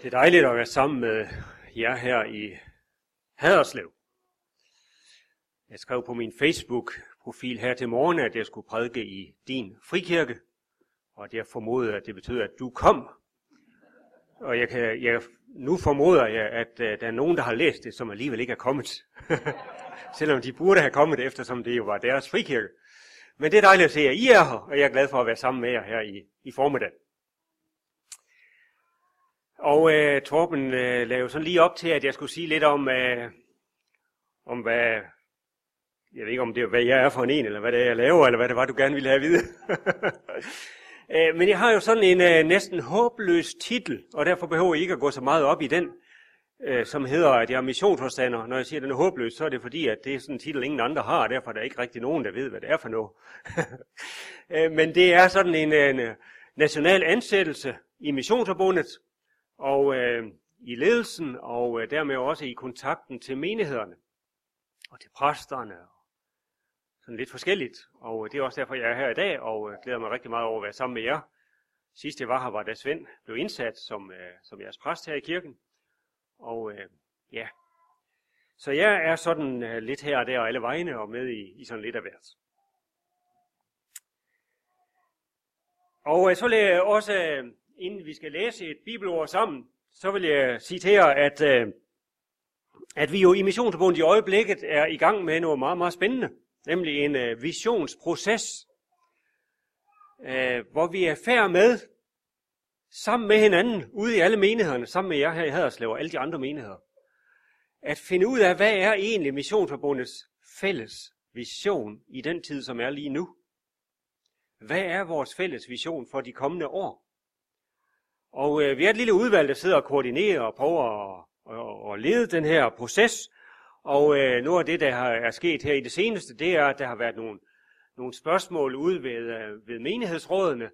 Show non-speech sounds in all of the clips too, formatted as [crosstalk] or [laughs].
Det er dejligt at være sammen med jer her i Haderslev. Jeg skrev på min Facebook-profil her til morgen, at jeg skulle prædike i din frikirke, og at jeg formodede, at det betød, at du kom. Og jeg kan, jeg, nu formoder jeg, at uh, der er nogen, der har læst det, som alligevel ikke er kommet. [laughs] Selvom de burde have kommet, eftersom det jo var deres frikirke. Men det er dejligt at se, at I er her, og jeg er glad for at være sammen med jer her i, i formiddag. Og øh, Torben øh, lavede sådan lige op til, at jeg skulle sige lidt om, øh, om hvad, jeg ved ikke om det er, hvad jeg er for en en, eller hvad det er, jeg laver, eller hvad det var, du gerne ville have at vide. [laughs] øh, men jeg har jo sådan en øh, næsten håbløs titel, og derfor behøver jeg ikke at gå så meget op i den, øh, som hedder, at jeg er missionsforstander. Når jeg siger, at den er håbløs, så er det fordi, at det er sådan en titel, ingen andre har, og derfor er der ikke rigtig nogen, der ved, hvad det er for noget. [laughs] øh, men det er sådan en, øh, en øh, national ansættelse i missionsforbundet, og øh, i ledelsen, og øh, dermed også i kontakten til menighederne, og til præsterne, og sådan lidt forskelligt. Og øh, det er også derfor, jeg er her i dag, og øh, glæder mig rigtig meget over at være sammen med jer. Sidst jeg var her, var da Svend blev indsat som, øh, som jeres præst her i kirken. Og øh, ja, så jeg er sådan øh, lidt her og der og alle vegne, og med i, i sådan lidt af hvert. Og øh, så vil jeg også øh, inden vi skal læse et bibelord sammen, så vil jeg sige til jer, at, øh, at vi jo i Missionsforbundet i øjeblikket er i gang med noget meget, meget spændende, nemlig en øh, visionsproces, øh, hvor vi er færd med, sammen med hinanden, ude i alle menighederne, sammen med jer her i Haderslev og alle de andre menigheder, at finde ud af, hvad er egentlig Missionsforbundets fælles vision i den tid, som er lige nu. Hvad er vores fælles vision for de kommende år? Og øh, vi er et lille udvalg, der sidder og koordinerer og prøver at, at, at lede den her proces. Og øh, noget af det, der har, er sket her i det seneste, det er, at der har været nogle, nogle spørgsmål ude ved, øh, ved menighedsrådene.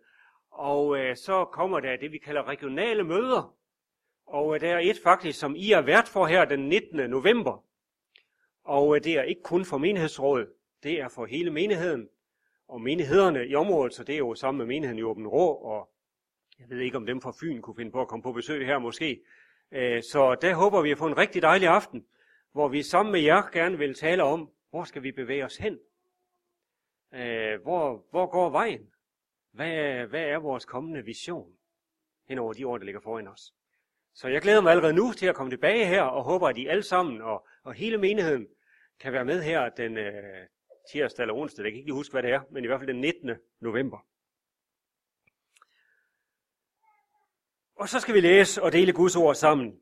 Og øh, så kommer der det, vi kalder regionale møder. Og øh, der er et faktisk, som I er vært for her den 19. november. Og øh, det er ikke kun for menighedsrådet, det er for hele menigheden og menighederne i området, så det er jo sammen med menigheden i Åben Rå og jeg ved ikke, om dem fra Fyn kunne finde på at komme på besøg her måske. Øh, så der håber vi at få en rigtig dejlig aften, hvor vi sammen med jer gerne vil tale om, hvor skal vi bevæge os hen? Øh, hvor, hvor går vejen? Hvad, hvad er vores kommende vision hen over de år, der ligger foran os? Så jeg glæder mig allerede nu til at komme tilbage her, og håber, at I alle sammen og, og hele menigheden kan være med her den øh, tirsdag eller onsdag. Jeg kan ikke lige huske, hvad det er, men i hvert fald den 19. november. Og så skal vi læse og dele Guds ord sammen.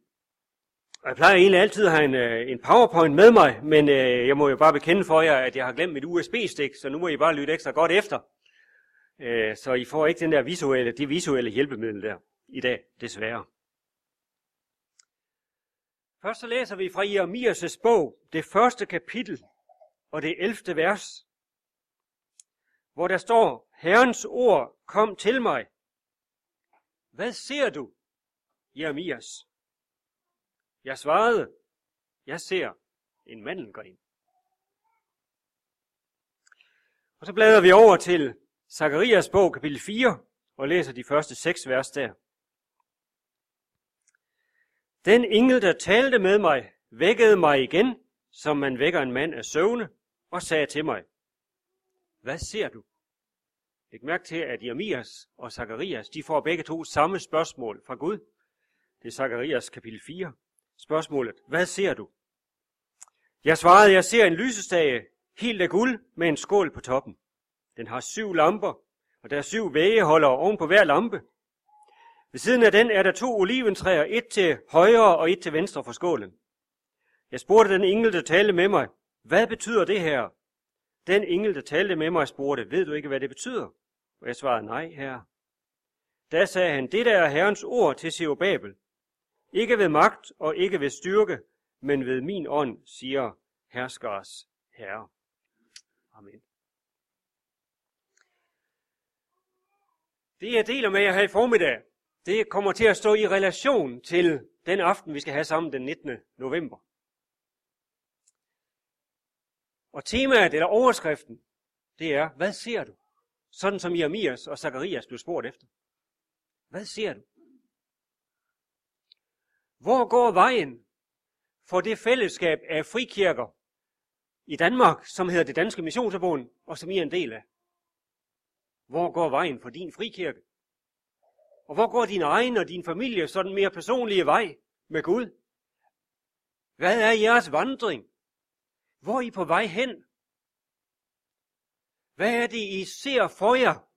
Og jeg plejer egentlig altid at have en, øh, en powerpoint med mig, men øh, jeg må jo bare bekende for jer, at jeg har glemt mit USB-stik, så nu må I bare lytte ekstra godt efter. Øh, så I får ikke den der visuelle, det visuelle hjælpemiddel der i dag, desværre. Først så læser vi fra Jeremias' bog, det første kapitel og det 11. vers, hvor der står, Herrens ord kom til mig, hvad ser du, Jeremias? Jeg svarede, jeg ser en mandelgren. Og så bladrer vi over til Zakarias bog, kapitel 4, og læser de første seks vers der. Den engel, der talte med mig, vækkede mig igen, som man vækker en mand af søvne, og sagde til mig, Hvad ser du? Læg mærke til, at Jeremias og Zakarias, de får begge to samme spørgsmål fra Gud. Det er Zakarias kapitel 4. Spørgsmålet, hvad ser du? Jeg svarede, jeg ser en lysestage, helt af guld, med en skål på toppen. Den har syv lamper, og der er syv vægeholder oven på hver lampe. Ved siden af den er der to oliventræer, et til højre og et til venstre for skålen. Jeg spurgte den engel, der talte med mig, hvad betyder det her? Den engel, der talte med mig, spurgte, ved du ikke, hvad det betyder? Og jeg svarede, nej, herre. Da sagde han, det der er Herrens ord til Babel. Ikke ved magt og ikke ved styrke, men ved min ånd, siger herskers herre. Amen. Det jeg deler med jer her i formiddag, det kommer til at stå i relation til den aften, vi skal have sammen den 19. november. Og temaet, eller overskriften, det er, hvad ser du? Sådan som Jeremias og Zakarias blev spurgt efter. Hvad ser du? Hvor går vejen for det fællesskab af frikirker i Danmark, som hedder det Danske Missionsforbund, og som I er en del af? Hvor går vejen for din frikirke? Og hvor går din egen og din familie sådan mere personlige vej med Gud? Hvad er jeres vandring? Hvor er I på vej hen? Hvad er det, I ser for jer?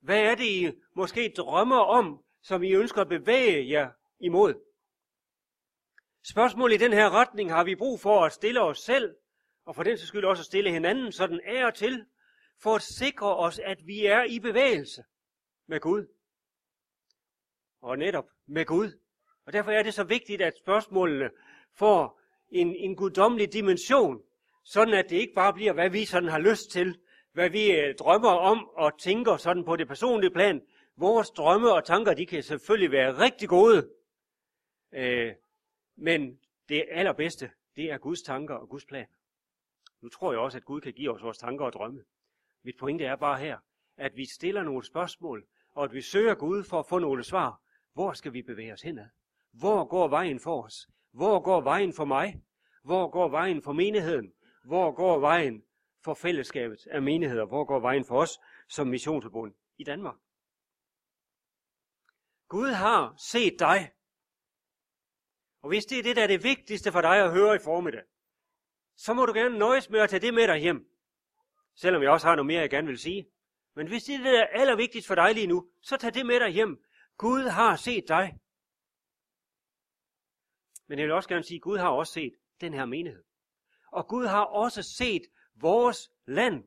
Hvad er det, I måske drømmer om, som I ønsker at bevæge jer imod? Spørgsmål i den her retning har vi brug for at stille os selv, og for den sags skyld også at stille hinanden sådan ære til, for at sikre os, at vi er i bevægelse med Gud. Og netop med Gud. Og derfor er det så vigtigt, at spørgsmålene får en, en guddommelig dimension, sådan at det ikke bare bliver, hvad vi sådan har lyst til, hvad vi øh, drømmer om og tænker sådan på det personlige plan. Vores drømme og tanker, de kan selvfølgelig være rigtig gode, øh, men det allerbedste, det er Guds tanker og Guds plan. Nu tror jeg også, at Gud kan give os vores tanker og drømme. Mit pointe er bare her, at vi stiller nogle spørgsmål, og at vi søger Gud for at få nogle svar. Hvor skal vi bevæge os henad? Hvor går vejen for os? Hvor går vejen for mig? Hvor går vejen for menigheden? Hvor går vejen for fællesskabet af menigheder? Hvor går vejen for os som missionsforbund i Danmark? Gud har set dig. Og hvis det er det, der er det vigtigste for dig at høre i formiddag, så må du gerne nøjes med at tage det med dig hjem. Selvom jeg også har noget mere, jeg gerne vil sige. Men hvis det er det, der er allervigtigst for dig lige nu, så tag det med dig hjem. Gud har set dig. Men jeg vil også gerne sige, at Gud har også set den her menighed. Og Gud har også set vores land.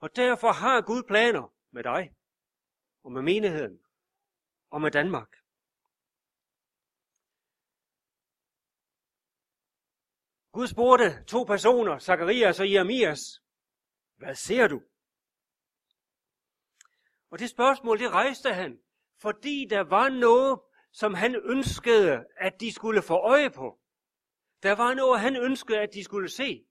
Og derfor har Gud planer med dig, og med menigheden, og med Danmark. Gud spurgte to personer, Zakarias og Jeremias, hvad ser du? Og det spørgsmål, det rejste han, fordi der var noget, som han ønskede, at de skulle få øje på. Der var noget, han ønskede, at de skulle se.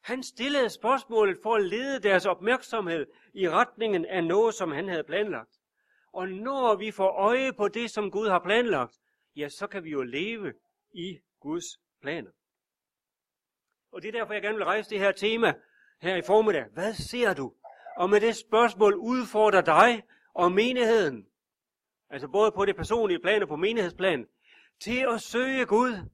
Han stillede spørgsmålet for at lede deres opmærksomhed i retningen af noget, som han havde planlagt. Og når vi får øje på det, som Gud har planlagt, ja, så kan vi jo leve i Guds planer. Og det er derfor, jeg gerne vil rejse det her tema her i formiddag. Hvad ser du? Og med det spørgsmål udfordrer dig og menigheden, altså både på det personlige plan og på menighedsplan, til at søge Gud,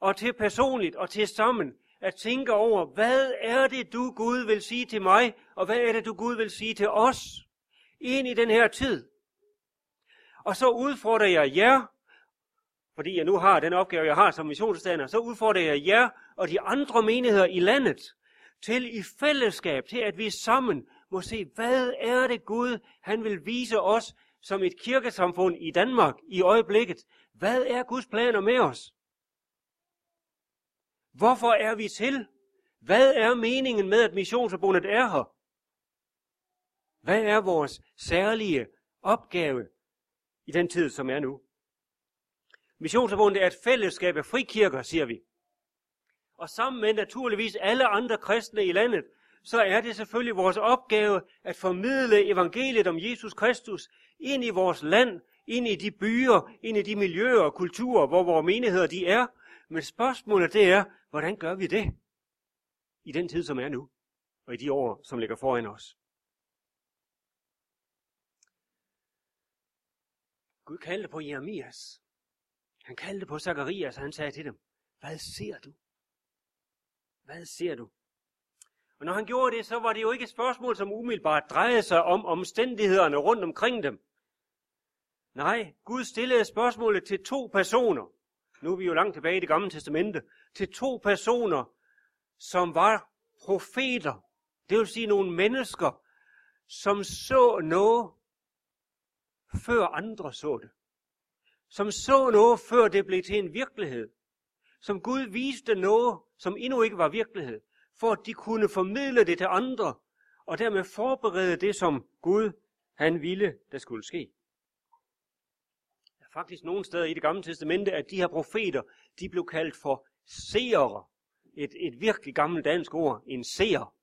og til personligt og til sammen at tænke over, hvad er det, du Gud vil sige til mig, og hvad er det, du Gud vil sige til os ind i den her tid. Og så udfordrer jeg jer, fordi jeg nu har den opgave, jeg har som missionsstander, så udfordrer jeg jer og de andre menigheder i landet til i fællesskab, til at vi sammen må se, hvad er det Gud, han vil vise os som et kirkesamfund i Danmark i øjeblikket. Hvad er Guds planer med os? Hvorfor er vi til? Hvad er meningen med, at missionsforbundet er her? Hvad er vores særlige opgave i den tid, som er nu? Missionsforbundet er et fællesskab af frikirker, siger vi. Og sammen med naturligvis alle andre kristne i landet, så er det selvfølgelig vores opgave at formidle evangeliet om Jesus Kristus ind i vores land, ind i de byer, ind i de miljøer og kulturer, hvor vores menigheder de er. Men spørgsmålet det er, hvordan gør vi det i den tid, som er nu, og i de år, som ligger foran os? Gud kaldte på Jeremias. Han kaldte på Zakarias, og han sagde til dem, hvad ser du? Hvad ser du? Og når han gjorde det, så var det jo ikke et spørgsmål, som umiddelbart drejede sig om omstændighederne rundt omkring dem. Nej, Gud stillede spørgsmålet til to personer. Nu er vi jo langt tilbage i det gamle testamente. Til to personer, som var profeter. Det vil sige nogle mennesker, som så noget, før andre så det. Som så noget, før det blev til en virkelighed. Som Gud viste noget, som endnu ikke var virkelighed, for at de kunne formidle det til andre, og dermed forberede det, som Gud han ville, der skulle ske. Faktisk nogle steder i det gamle testamente, at de her profeter, de blev kaldt for seere. Et, et virkelig gammelt dansk ord, en seer.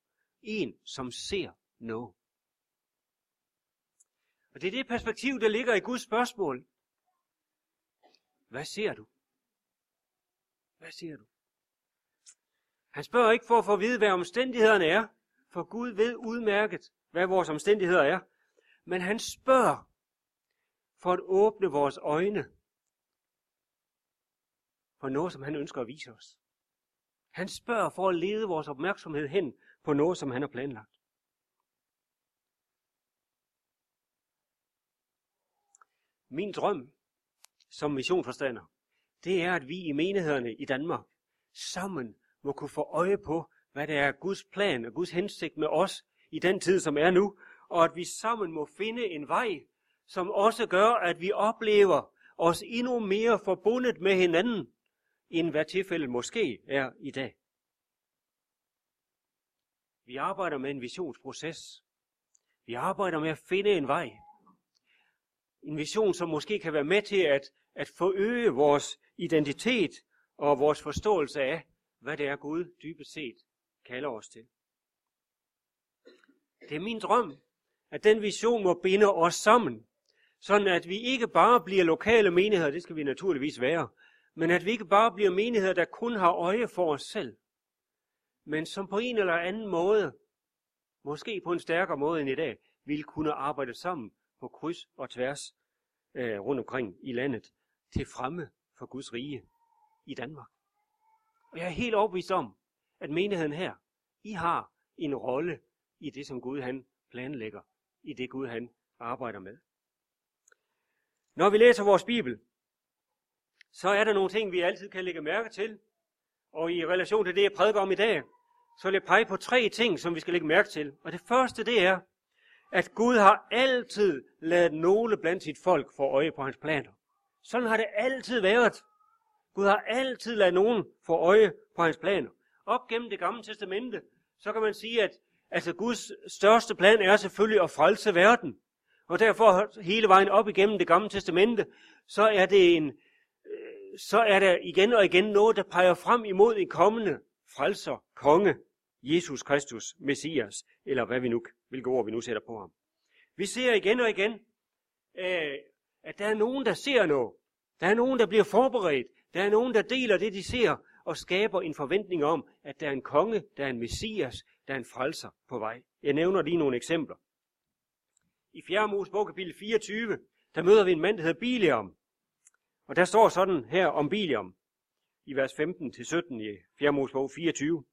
En, som ser noget. Og det er det perspektiv, der ligger i Guds spørgsmål. hvad ser du? Hvad ser du? Han spørger ikke for at få at vide, hvad omstændighederne er, for Gud ved udmærket, hvad vores omstændigheder er. Men han spørger for at åbne vores øjne for noget, som han ønsker at vise os. Han spørger for at lede vores opmærksomhed hen på noget, som han har planlagt. Min drøm som missionsforstander, det er, at vi i menighederne i Danmark sammen må kunne få øje på, hvad det er Guds plan og Guds hensigt med os i den tid, som er nu, og at vi sammen må finde en vej, som også gør, at vi oplever os endnu mere forbundet med hinanden, end hvad tilfældet måske er i dag. Vi arbejder med en visionsproces. Vi arbejder med at finde en vej. En vision, som måske kan være med til at, at forøge vores identitet og vores forståelse af, hvad det er Gud dybest set kalder os til. Det er min drøm, at den vision må binde os sammen, sådan at vi ikke bare bliver lokale menigheder, det skal vi naturligvis være, men at vi ikke bare bliver menigheder, der kun har øje for os selv, men som på en eller anden måde, måske på en stærkere måde end i dag, vil kunne arbejde sammen på kryds og tværs øh, rundt omkring i landet til fremme for Guds rige i Danmark. Og jeg er helt overbevist om, at menigheden her, I har en rolle i det, som Gud han planlægger, i det Gud han arbejder med. Når vi læser vores Bibel, så er der nogle ting, vi altid kan lægge mærke til. Og i relation til det, jeg prædiker om i dag, så vil jeg pege på tre ting, som vi skal lægge mærke til. Og det første, det er, at Gud har altid lavet nogle blandt sit folk få øje på hans planer. Sådan har det altid været. Gud har altid ladet nogen få øje på hans planer. Op gennem det gamle testamente, så kan man sige, at altså Guds største plan er selvfølgelig at frelse verden. Og derfor hele vejen op igennem det gamle testamente, så er det en, øh, så er der igen og igen noget, der peger frem imod en kommende frelser, konge, Jesus Kristus, Messias, eller hvad vi nu, hvilke ord vi nu sætter på ham. Vi ser igen og igen, øh, at der er nogen, der ser noget. Der er nogen, der bliver forberedt. Der er nogen, der deler det, de ser, og skaber en forventning om, at der er en konge, der er en messias, der er en frelser på vej. Jeg nævner lige nogle eksempler. I 4. Mosebog kapitel 24, der møder vi en mand, der hedder Biliam. Og der står sådan her om Biliam, i vers 15-17 i 4. Mosebog 24.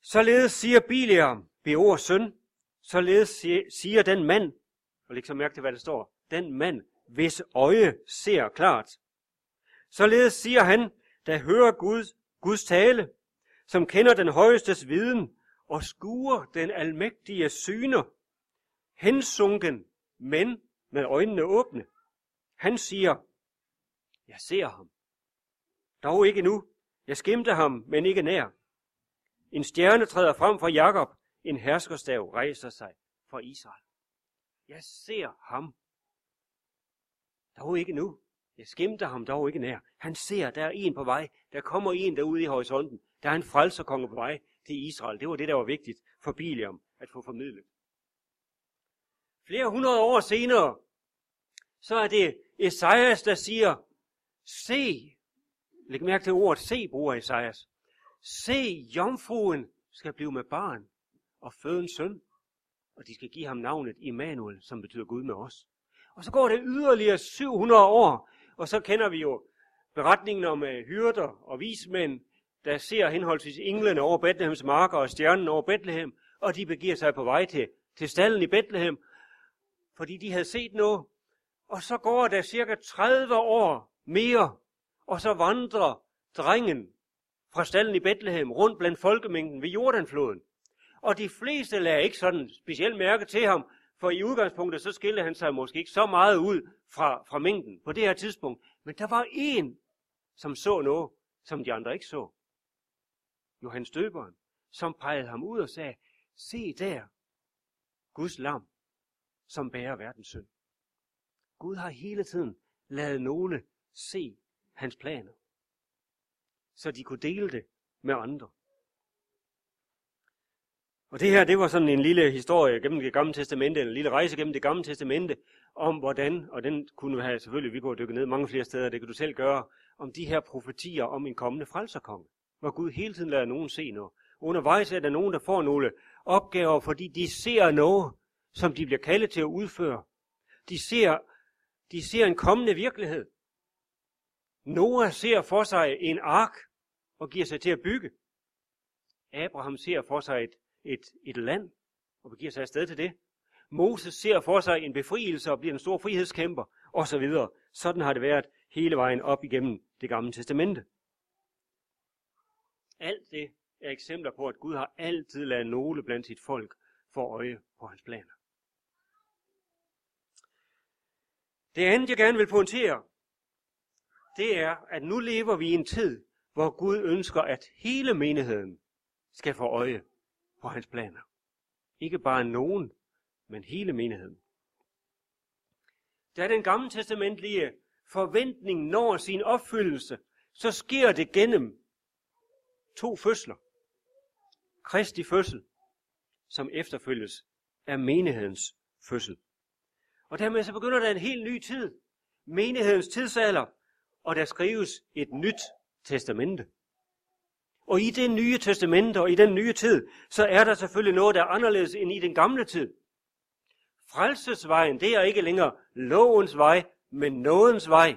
Således siger Biliam, Beors søn, således siger den mand, og læg så mærke til, hvad der står, den mand, hvis øje ser klart. Således siger han, der hører Guds, Guds tale, som kender den højestes viden og skuer den almægtige syner, hensunken, men med øjnene åbne. Han siger, jeg ser ham. Dog ikke nu. Jeg skimte ham, men ikke nær. En stjerne træder frem for Jakob. En herskerstav rejser sig for Israel. Jeg ser ham. Dog ikke nu. Jeg skimte ham dog ikke nær. Han ser, der er en på vej. Der kommer en derude i horisonten. Der er en frelserkonge på vej til Israel. Det var det, der var vigtigt for Biliam at få formidlet. Flere hundrede år senere, så er det Esajas, der siger, se, læg mærke til ordet se, bruger Esajas. Se, jomfruen skal blive med barn og føde en søn, og de skal give ham navnet Immanuel, som betyder Gud med os. Og så går det yderligere 700 år, og så kender vi jo beretningen om uh, hyrder og vismænd, der ser henholdsvis englene over Bethlehems marker og stjernen over Bethlehem, og de begiver sig på vej til, til stallen i Bethlehem, fordi de havde set noget. Og så går der cirka 30 år mere, og så vandrer drengen fra stallen i Bethlehem rundt blandt folkemængden ved Jordanfloden. Og de fleste lader ikke sådan specielt mærke til ham, for i udgangspunktet så skilte han sig måske ikke så meget ud fra, fra mængden på det her tidspunkt. Men der var en, som så noget, som de andre ikke så. Johannes Døberen, som pegede ham ud og sagde, se der, Guds lam, som bærer verdens synd. Gud har hele tiden lavet nogle se hans planer, så de kunne dele det med andre. Og det her, det var sådan en lille historie gennem det gamle testamente, en lille rejse gennem det gamle testamente. om hvordan, og den kunne vi have selvfølgelig, vi kunne dykke ned mange flere steder, det kan du selv gøre, om de her profetier om en kommende frelserkonge, hvor Gud hele tiden lader nogen se noget. Undervejs er der nogen, der får nogle opgaver, fordi de ser noget, som de bliver kaldet til at udføre. De ser, de ser en kommende virkelighed. Noah ser for sig en ark og giver sig til at bygge. Abraham ser for sig et, et, et land og begiver sig afsted til det. Moses ser for sig en befrielse og bliver en stor frihedskæmper osv. Sådan har det været hele vejen op igennem det gamle testamente. Alt det er eksempler på, at Gud har altid ladet nogle blandt sit folk for øje på hans planer. Det andet, jeg gerne vil pointere, det er, at nu lever vi i en tid, hvor Gud ønsker, at hele menigheden skal få øje på hans planer. Ikke bare nogen, men hele menigheden. Da den gamle testamentlige forventning når sin opfyldelse, så sker det gennem to fødsler. Kristi fødsel, som efterfølges af menighedens fødsel. Og dermed så begynder der en helt ny tid. Menighedens tidsalder, og der skrives et nyt testamente. Og i det nye testamente og i den nye tid, så er der selvfølgelig noget, der er anderledes end i den gamle tid. Frelsesvejen, det er ikke længere lovens vej, men nådens vej.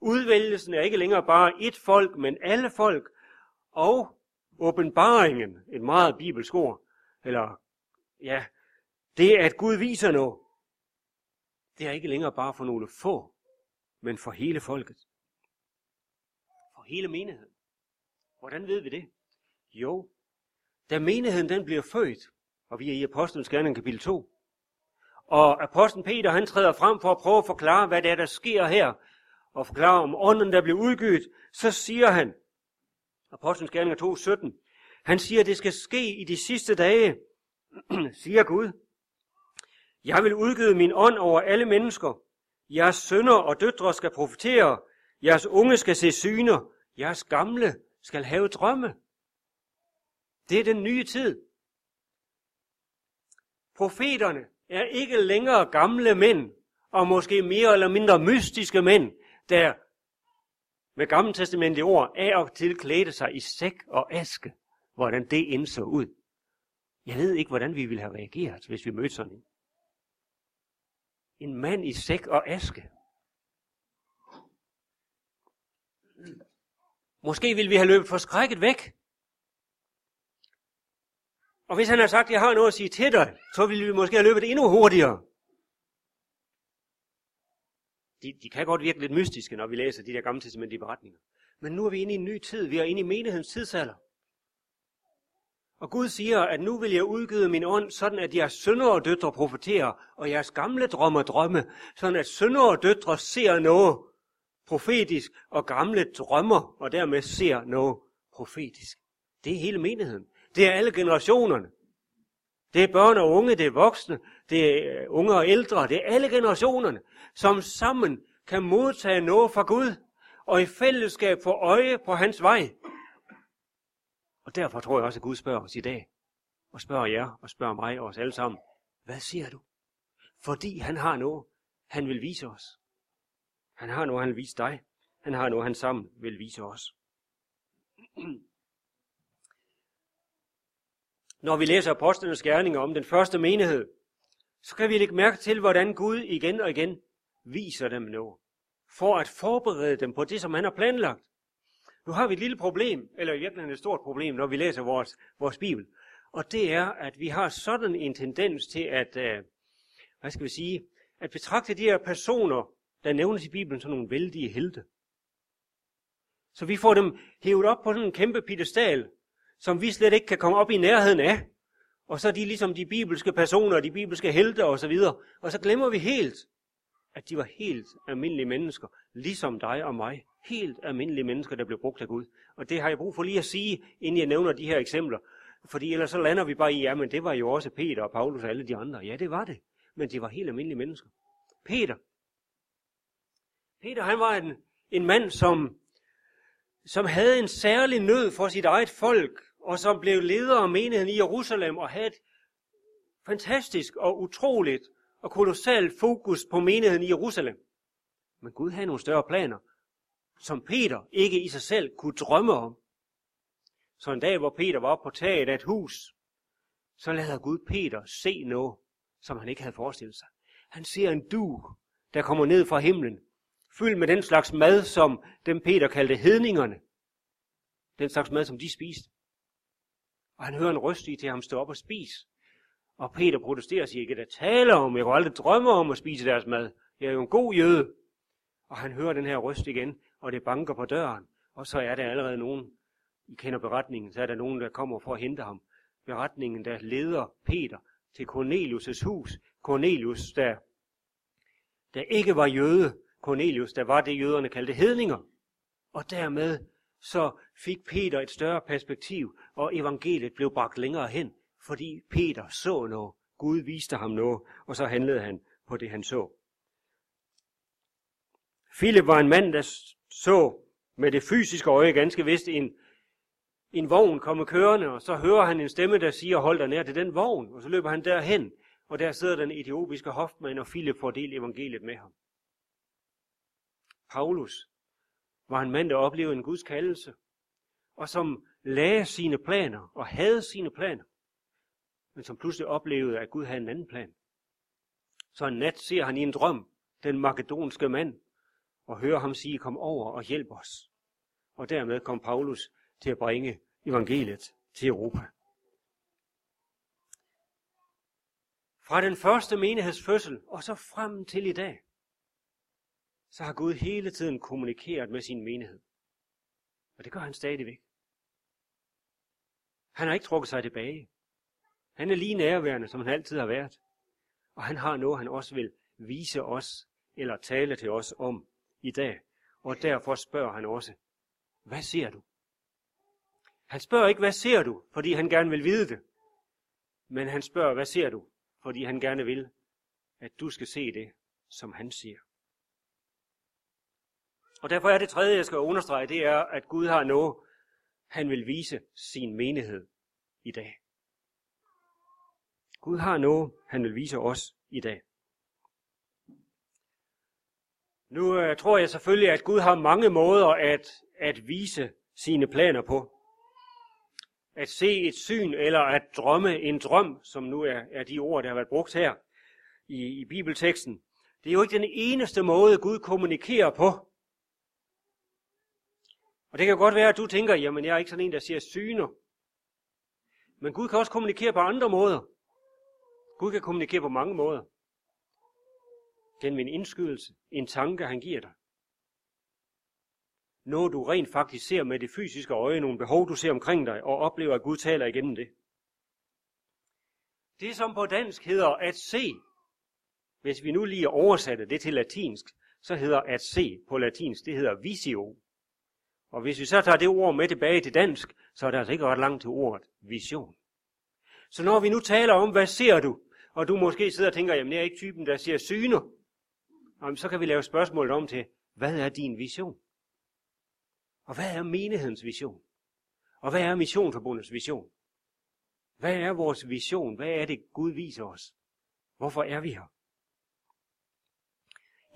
Udvælgelsen er ikke længere bare et folk, men alle folk. Og åbenbaringen, et meget bibelsk ord, eller ja, det at Gud viser noget, det er ikke længere bare for nogle få, men for hele folket. For hele menigheden. Hvordan ved vi det? Jo, da menigheden den bliver født, og vi er i Apostlenes Gerning kapitel 2, og apostlen Peter han træder frem for at prøve at forklare, hvad det er, der sker her, og forklare om ånden, der bliver udgivet, så siger han, Apostlenes Gerninger 2, 17, han siger, at det skal ske i de sidste dage, [clears throat] siger Gud. Jeg vil udgive min ånd over alle mennesker. Jeres sønner og døtre skal profetere. Jeres unge skal se syner. Jeres gamle skal have drømme. Det er den nye tid. Profeterne er ikke længere gamle mænd, og måske mere eller mindre mystiske mænd, der med gammeltestamentlige ord af og til klædte sig i sæk og aske, hvordan det indså ud. Jeg ved ikke, hvordan vi ville have reageret, hvis vi mødte sådan en. En mand i sæk og aske. Måske ville vi have løbet forskrækket væk. Og hvis han har sagt, at jeg har noget at sige til dig, så ville vi måske have løbet endnu hurtigere. De, de kan godt virke lidt mystiske, når vi læser de der gamle testamentlige beretninger. Men nu er vi inde i en ny tid. Vi er inde i menighedens tidsalder. Og Gud siger, at nu vil jeg udgive min ånd, sådan at jeres sønner og døtre profeterer, og jeres gamle drømmer drømme, sådan at sønner og døtre ser noget profetisk, og gamle drømmer, og dermed ser noget profetisk. Det er hele menigheden. Det er alle generationerne. Det er børn og unge, det er voksne, det er øh, unge og ældre, det er alle generationerne, som sammen kan modtage noget fra Gud, og i fællesskab få øje på hans vej. Og derfor tror jeg også, at Gud spørger os i dag, og spørger jer, og spørger mig og os alle sammen, hvad siger du? Fordi han har noget, han vil vise os. Han har noget, han vil vise dig. Han har noget, han sammen vil vise os. [clears throat] Når vi læser apostlenes gerninger om den første menighed, så kan vi lægge mærke til, hvordan Gud igen og igen viser dem noget, for at forberede dem på det, som han har planlagt. Nu har vi et lille problem, eller i virkeligheden et stort problem, når vi læser vores, vores Bibel. Og det er, at vi har sådan en tendens til at, øh, hvad skal vi sige, at betragte de her personer, der nævnes i Bibelen, som nogle vældige helte. Så vi får dem hævet op på sådan en kæmpe pedestal, som vi slet ikke kan komme op i nærheden af. Og så er de ligesom de bibelske personer, de bibelske helte og så videre. Og så glemmer vi helt, at de var helt almindelige mennesker, ligesom dig og mig. Helt almindelige mennesker, der blev brugt af Gud. Og det har jeg brug for lige at sige, inden jeg nævner de her eksempler. Fordi ellers så lander vi bare i, ja, men det var jo også Peter og Paulus og alle de andre. Ja, det var det. Men de var helt almindelige mennesker. Peter. Peter, han var en, en mand, som, som havde en særlig nød for sit eget folk, og som blev leder af menigheden i Jerusalem og havde et fantastisk og utroligt og kolossalt fokus på menigheden i Jerusalem. Men Gud havde nogle større planer, som Peter ikke i sig selv kunne drømme om. Så en dag, hvor Peter var oppe på taget af et hus, så lader Gud Peter se noget, som han ikke havde forestillet sig. Han ser en du, der kommer ned fra himlen, fyldt med den slags mad, som dem Peter kaldte hedningerne. Den slags mad, som de spiste. Og han hører en røst i til ham stå op og spise. Og Peter protesterer og siger, jeg kan da tale om, jeg kunne aldrig drømme om at spise deres mad. Jeg er jo en god jøde. Og han hører den her røst igen, og det banker på døren. Og så er der allerede nogen, I kender beretningen, så er der nogen, der kommer for at hente ham. Beretningen, der leder Peter til Cornelius' hus. Cornelius, der, der ikke var jøde. Cornelius, der var det, jøderne kaldte hedninger. Og dermed så fik Peter et større perspektiv, og evangeliet blev bragt længere hen, fordi Peter så noget. Gud viste ham noget, og så handlede han på det, han så. Philip var en mand, der så med det fysiske øje ganske vist en, en vogn komme kørende, og så hører han en stemme, der siger, hold dig nær til den vogn, og så løber han derhen, og der sidder den etiopiske hofmand, og Philip får del evangeliet med ham. Paulus var en mand, der oplevede en Guds kaldelse, og som lagde sine planer og havde sine planer, men som pludselig oplevede, at Gud havde en anden plan. Så en nat ser han i en drøm den makedonske mand, og høre ham sige, kom over og hjælp os. Og dermed kom Paulus til at bringe evangeliet til Europa. Fra den første menighedsfødsel og så frem til i dag, så har Gud hele tiden kommunikeret med sin menighed. Og det gør han stadigvæk. Han har ikke trukket sig tilbage. Han er lige nærværende, som han altid har været. Og han har noget, han også vil vise os, eller tale til os om i dag. Og derfor spørger han også, hvad ser du? Han spørger ikke, hvad ser du, fordi han gerne vil vide det. Men han spørger, hvad ser du, fordi han gerne vil, at du skal se det, som han siger. Og derfor er det tredje, jeg skal understrege, det er, at Gud har noget, han vil vise sin menighed i dag. Gud har noget, han vil vise os i dag. Nu øh, tror jeg selvfølgelig, at Gud har mange måder at, at vise sine planer på. At se et syn eller at drømme en drøm, som nu er, er de ord, der har været brugt her i, i bibelteksten. Det er jo ikke den eneste måde, Gud kommunikerer på. Og det kan godt være, at du tænker, jamen jeg er ikke sådan en, der siger syner. Men Gud kan også kommunikere på andre måder. Gud kan kommunikere på mange måder. Gennem en indskydelse, en tanke, han giver dig. Noget du rent faktisk ser med det fysiske øje, nogle behov, du ser omkring dig, og oplever, at Gud taler igennem det. Det, som på dansk hedder at se, hvis vi nu lige oversætter det til latinsk, så hedder at se på latinsk, det hedder visio. Og hvis vi så tager det ord med tilbage til dansk, så er det altså ikke ret langt til ordet vision. Så når vi nu taler om, hvad ser du, og du måske sidder og tænker, jamen jeg er ikke typen, der ser syner, jamen, så kan vi lave spørgsmålet om til, hvad er din vision? Og hvad er menighedens vision? Og hvad er missionsforbundets vision? Hvad er vores vision? Hvad er det, Gud viser os? Hvorfor er vi her?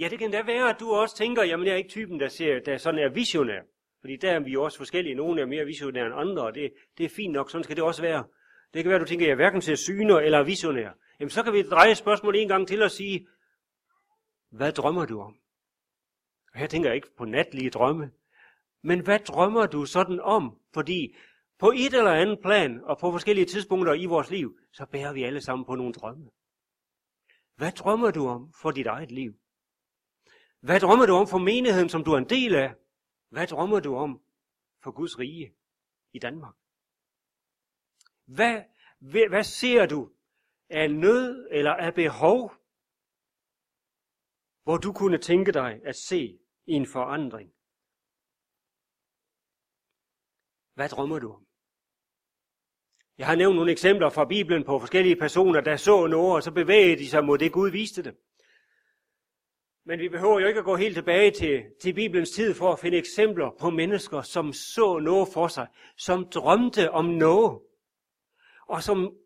Ja, det kan da være, at du også tænker, jamen jeg er ikke typen, der, ser, der sådan er visionær. Fordi der er vi jo også forskellige. Nogle er mere visionære end andre, og det, det er fint nok. Sådan skal det også være. Det kan være, at du tænker, at jeg hverken ser syner eller visionær. Jamen så kan vi dreje spørgsmålet en gang til og sige, hvad drømmer du om? Og her tænker jeg ikke på natlige drømme. Men hvad drømmer du sådan om? Fordi på et eller andet plan, og på forskellige tidspunkter i vores liv, så bærer vi alle sammen på nogle drømme. Hvad drømmer du om for dit eget liv? Hvad drømmer du om for menigheden, som du er en del af? Hvad drømmer du om for Guds rige i Danmark? Hvad, hvad, ser du af nød eller af behov, hvor du kunne tænke dig at se en forandring? Hvad drømmer du om? Jeg har nævnt nogle eksempler fra Bibelen på forskellige personer, der så noget, og så bevægede de sig mod det, Gud viste dem. Men vi behøver jo ikke at gå helt tilbage til, til Bibelens tid for at finde eksempler på mennesker, som så noget for sig, som drømte om noget, og som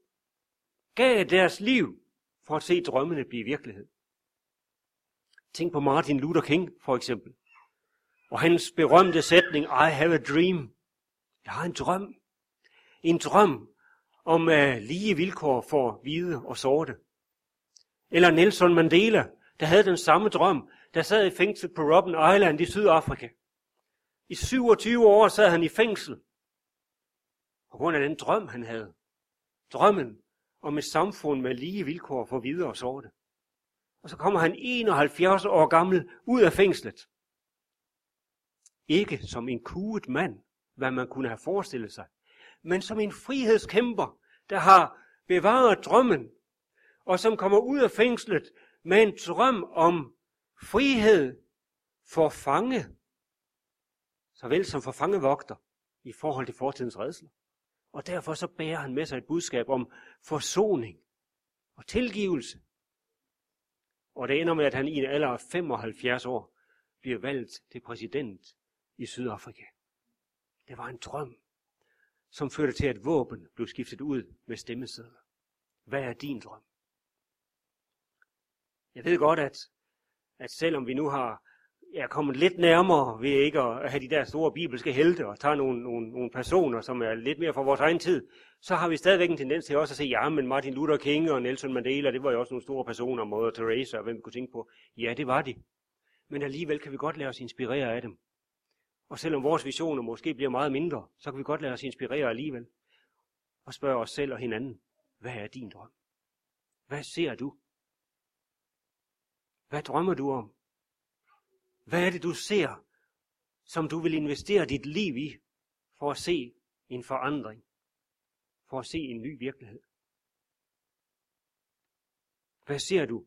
gav deres liv for at se drømmene blive virkelighed. Tænk på Martin Luther King for eksempel. Og hans berømte sætning, I have a dream. Jeg har en drøm. En drøm om uh, lige vilkår for hvide og sorte. Eller Nelson Mandela, der havde den samme drøm, der sad i fængsel på Robben Island i Sydafrika. I 27 år sad han i fængsel. På grund af den drøm, han havde. Drømmen om et samfund med lige vilkår for hvide og sorte. Og så kommer han 71 år gammel ud af fængslet. Ikke som en kuget mand, hvad man kunne have forestillet sig, men som en frihedskæmper, der har bevaret drømmen, og som kommer ud af fængslet med en drøm om frihed for fange, såvel som for fangevogter i forhold til fortidens redsler. Og derfor så bærer han med sig et budskab om forsoning og tilgivelse. Og det ender med, at han i en alder af 75 år bliver valgt til præsident i Sydafrika. Det var en drøm, som førte til, at våben blev skiftet ud med stemmesedler. Hvad er din drøm? Jeg ved godt, at, at selvom vi nu har er kommet lidt nærmere ved ikke at have de der store bibelske helte og tage nogle, nogle, nogle personer, som er lidt mere fra vores egen tid, så har vi stadigvæk en tendens til også at se, ja, men Martin Luther King og Nelson Mandela, det var jo også nogle store personer, Mother Teresa og hvem vi kunne tænke på. Ja, det var de. Men alligevel kan vi godt lade os inspirere af dem. Og selvom vores visioner måske bliver meget mindre, så kan vi godt lade os inspirere alligevel. Og spørge os selv og hinanden, hvad er din drøm? Hvad ser du? Hvad drømmer du om? Hvad er det, du ser, som du vil investere dit liv i, for at se en forandring, for at se en ny virkelighed? Hvad ser du,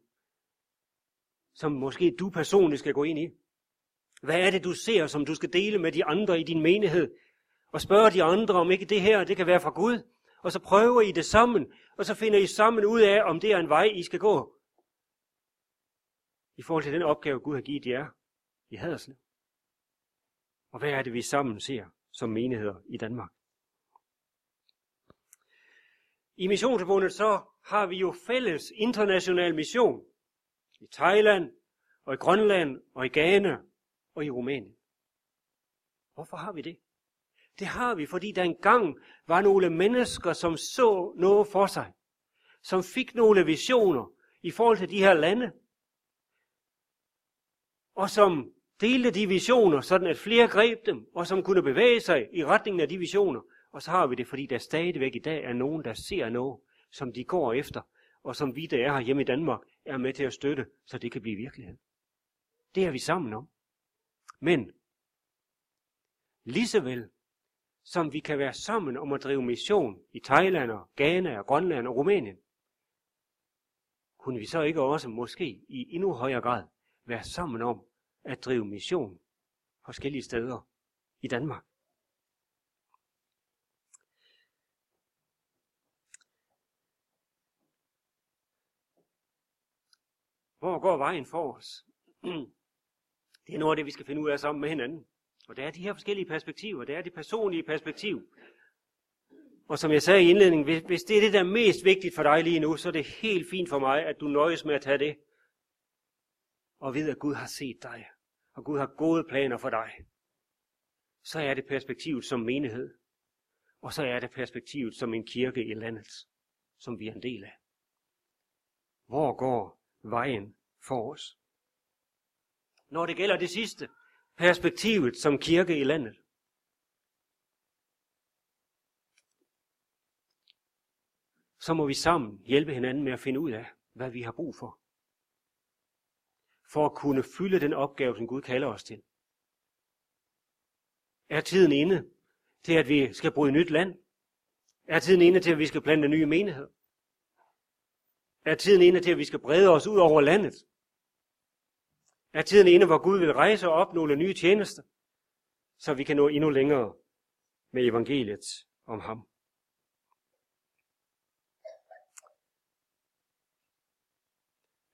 som måske du personligt skal gå ind i? Hvad er det, du ser, som du skal dele med de andre i din menighed? Og spørge de andre, om ikke det her, det kan være fra Gud. Og så prøver I det sammen, og så finder I sammen ud af, om det er en vej, I skal gå. I forhold til den opgave, Gud har givet jer i Haderslev. Og hvad er det, vi sammen ser som menigheder i Danmark? I missionsforbundet så har vi jo fælles international mission i Thailand og i Grønland og i Ghana og i Rumænien. Hvorfor har vi det? Det har vi, fordi der engang var nogle mennesker, som så noget for sig, som fik nogle visioner i forhold til de her lande, og som delte de visioner, sådan at flere greb dem, og som kunne bevæge sig i retningen af de visioner. Og så har vi det, fordi der stadigvæk i dag er nogen, der ser noget, som de går efter, og som vi, der er her hjemme i Danmark, er med til at støtte, så det kan blive virkelighed. Det er vi sammen om. Men lige så vel som vi kan være sammen om at drive mission i Thailand og Ghana og Grønland og Rumænien, kunne vi så ikke også måske i endnu højere grad være sammen om at drive mission forskellige steder i Danmark. Hvor går vejen for os? Det er noget af det, vi skal finde ud af sammen med hinanden. Og der er de her forskellige perspektiver. Der er det personlige perspektiv. Og som jeg sagde i indledningen, hvis det er det, der er mest vigtigt for dig lige nu, så er det helt fint for mig, at du nøjes med at tage det. Og ved, at Gud har set dig og Gud har gode planer for dig, så er det perspektivet som menighed, og så er det perspektivet som en kirke i landet, som vi er en del af. Hvor går vejen for os? Når det gælder det sidste, perspektivet som kirke i landet, så må vi sammen hjælpe hinanden med at finde ud af, hvad vi har brug for for at kunne fylde den opgave, som Gud kalder os til. Er tiden inde til, at vi skal bryde nyt land? Er tiden inde til, at vi skal plante nye menigheder? Er tiden inde til, at vi skal brede os ud over landet? Er tiden inde, hvor Gud vil rejse og opnå nogle nye tjenester, så vi kan nå endnu længere med evangeliet om ham?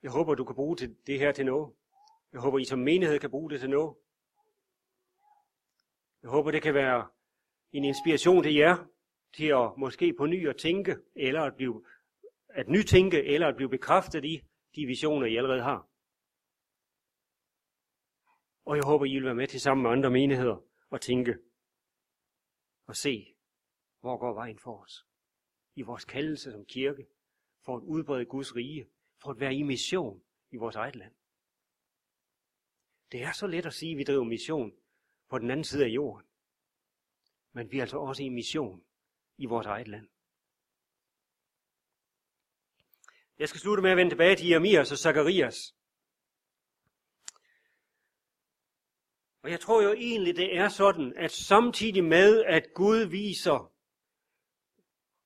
Jeg håber, du kan bruge det her til noget. Jeg håber, I som menighed kan bruge det til noget. Jeg håber, det kan være en inspiration til jer, til at måske på ny at tænke, eller at blive at nytænke eller at blive bekræftet i de visioner, I allerede har. Og jeg håber, I vil være med til sammen med andre menigheder og tænke og se, hvor går vejen for os. I vores kaldelse som kirke, for at udbrede Guds rige, for at være i mission i vores eget land. Det er så let at sige, at vi driver mission på den anden side af jorden. Men vi er altså også i mission i vores eget land. Jeg skal slutte med at vende tilbage til Jeremias og Zakarias. Og jeg tror jo egentlig, det er sådan, at samtidig med, at Gud viser,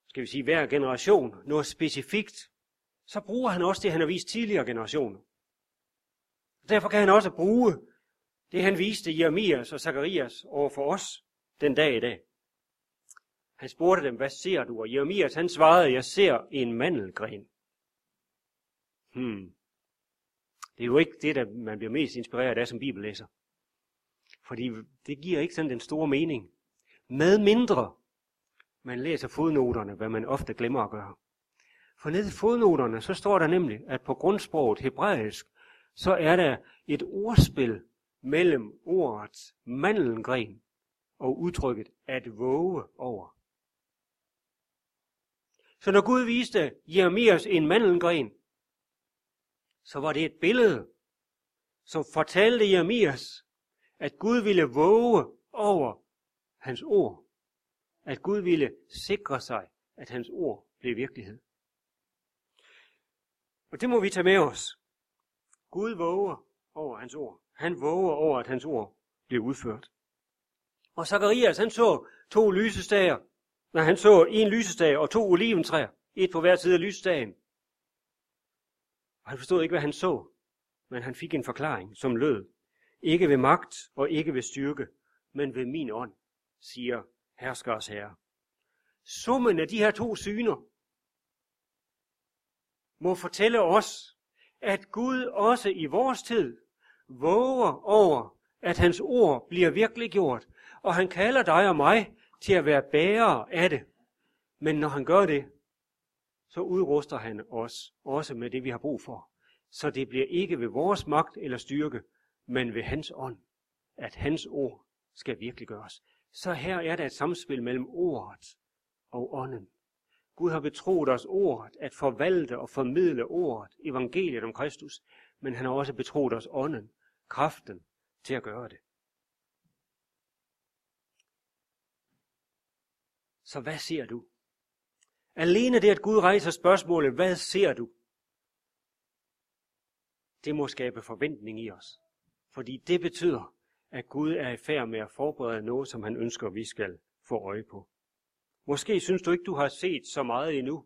skal vi sige, hver generation noget specifikt, så bruger han også det, han har vist tidligere generationer. Derfor kan han også bruge det, han viste Jeremias og Zakarias over for os den dag i dag. Han spurgte dem, hvad ser du? Og Jeremias han svarede, jeg ser en mandelgren. Hmm. Det er jo ikke det, der man bliver mest inspireret af som bibellæser. Fordi det giver ikke sådan den store mening. Med mindre man læser fodnoterne, hvad man ofte glemmer at gøre. For nede i fodnoterne, så står der nemlig, at på grundsproget hebraisk, så er der et ordspil mellem ordets mandelgren og udtrykket at våge over. Så når Gud viste Jeremias en mandelgren, så var det et billede, som fortalte Jeremias, at Gud ville våge over hans ord. At Gud ville sikre sig, at hans ord blev virkelighed. Og det må vi tage med os. Gud våger over hans ord. Han våger over, at hans ord bliver udført. Og Zakarias, han så to lysestager. Når han så en lysestage og to oliventræer. Et på hver side af lysestagen. Og han forstod ikke, hvad han så. Men han fik en forklaring, som lød. Ikke ved magt og ikke ved styrke, men ved min ånd, siger herskers herre. Summen af de her to syner må fortælle os, at Gud også i vores tid våger over, at hans ord bliver virkelig gjort, og han kalder dig og mig til at være bærere af det. Men når han gør det, så udruster han os også med det, vi har brug for. Så det bliver ikke ved vores magt eller styrke, men ved hans ånd, at hans ord skal virkelig gøres. Så her er der et samspil mellem ordet og ånden. Gud har betroet os ordet, at forvalte og formidle ordet, evangeliet om Kristus, men han har også betroet os ånden, kraften til at gøre det. Så hvad ser du? Alene det, at Gud rejser spørgsmålet, hvad ser du? Det må skabe forventning i os. Fordi det betyder, at Gud er i færd med at forberede noget, som han ønsker, vi skal få øje på. Måske synes du ikke, du har set så meget endnu.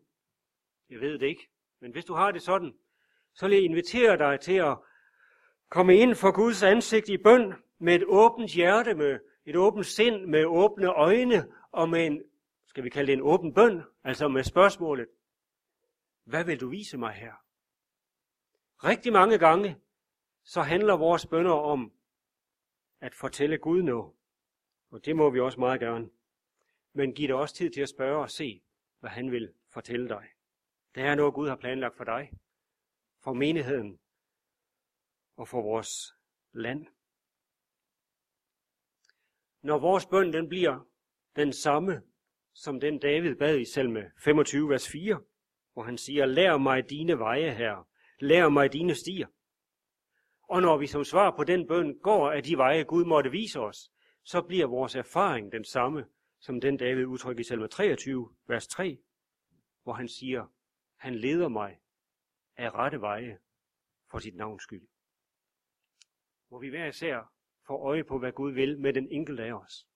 Jeg ved det ikke. Men hvis du har det sådan, så vil jeg invitere dig til at komme ind for Guds ansigt i bøn med et åbent hjerte, med et åbent sind, med åbne øjne og med en, skal vi kalde det en åben bøn, altså med spørgsmålet, hvad vil du vise mig her? Rigtig mange gange, så handler vores bønder om at fortælle Gud noget. Og det må vi også meget gerne. Men giv dig også tid til at spørge og se, hvad han vil fortælle dig. Det er noget, Gud har planlagt for dig, for menigheden og for vores land. Når vores bøn den bliver den samme, som den David bad i salme 25, vers 4, hvor han siger, lær mig dine veje her, lær mig dine stier. Og når vi som svar på den bøn går af de veje, Gud måtte vise os, så bliver vores erfaring den samme, som den David udtrykker i salme 23, vers 3, hvor han siger, han leder mig af rette veje for sit navns skyld. Hvor vi hver især får øje på, hvad Gud vil med den enkelte af os.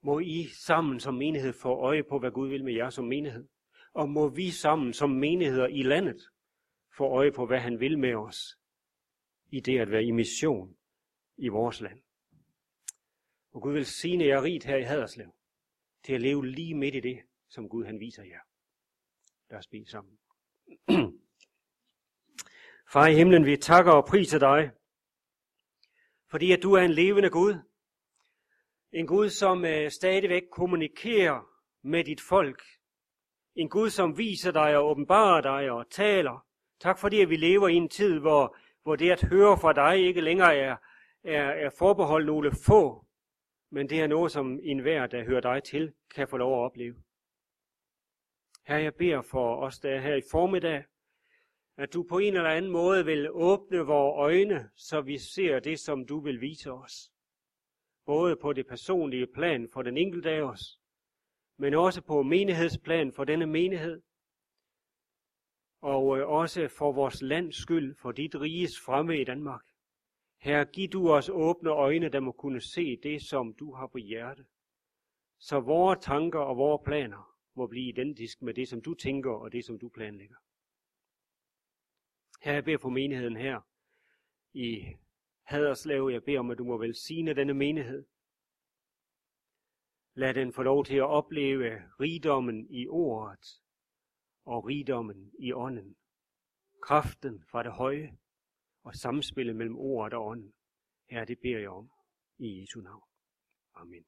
Må I sammen som menighed få øje på, hvad Gud vil med jer som menighed. Og må vi sammen som menigheder i landet få øje på, hvad han vil med os i det at være i mission i vores land. Og Gud vil sine jer rigt her i Haderslev til at leve lige midt i det, som Gud han viser jer. Lad os bede sammen. [clears throat] Far i himlen, vi takker og priser dig, fordi at du er en levende Gud. En Gud, som uh, stadigvæk kommunikerer med dit folk En Gud, som viser dig og åbenbarer dig og taler. Tak fordi, at vi lever i en tid, hvor, hvor det at høre fra dig ikke længere er, er, er forbeholdt nogle få, men det er noget, som enhver, der hører dig til, kan få lov at opleve. Her jeg beder for os, der er her i formiddag, at du på en eller anden måde vil åbne vores øjne, så vi ser det, som du vil vise os. Både på det personlige plan for den enkelte af os, men også på menighedsplan for denne menighed, og øh, også for vores lands skyld, for dit riges fremme i Danmark. Her giv du os åbne øjne, der må kunne se det, som du har på hjerte. Så vores tanker og vores planer må blive identisk med det, som du tænker og det, som du planlægger. Her jeg beder for menigheden her i Haderslev. Jeg beder om, at du må velsigne denne menighed. Lad den få lov til at opleve rigdommen i ordet og rigdommen i ånden. Kraften fra det høje og samspillet mellem ordet og ånden. Her det beder jeg om i Jesu navn. Amen.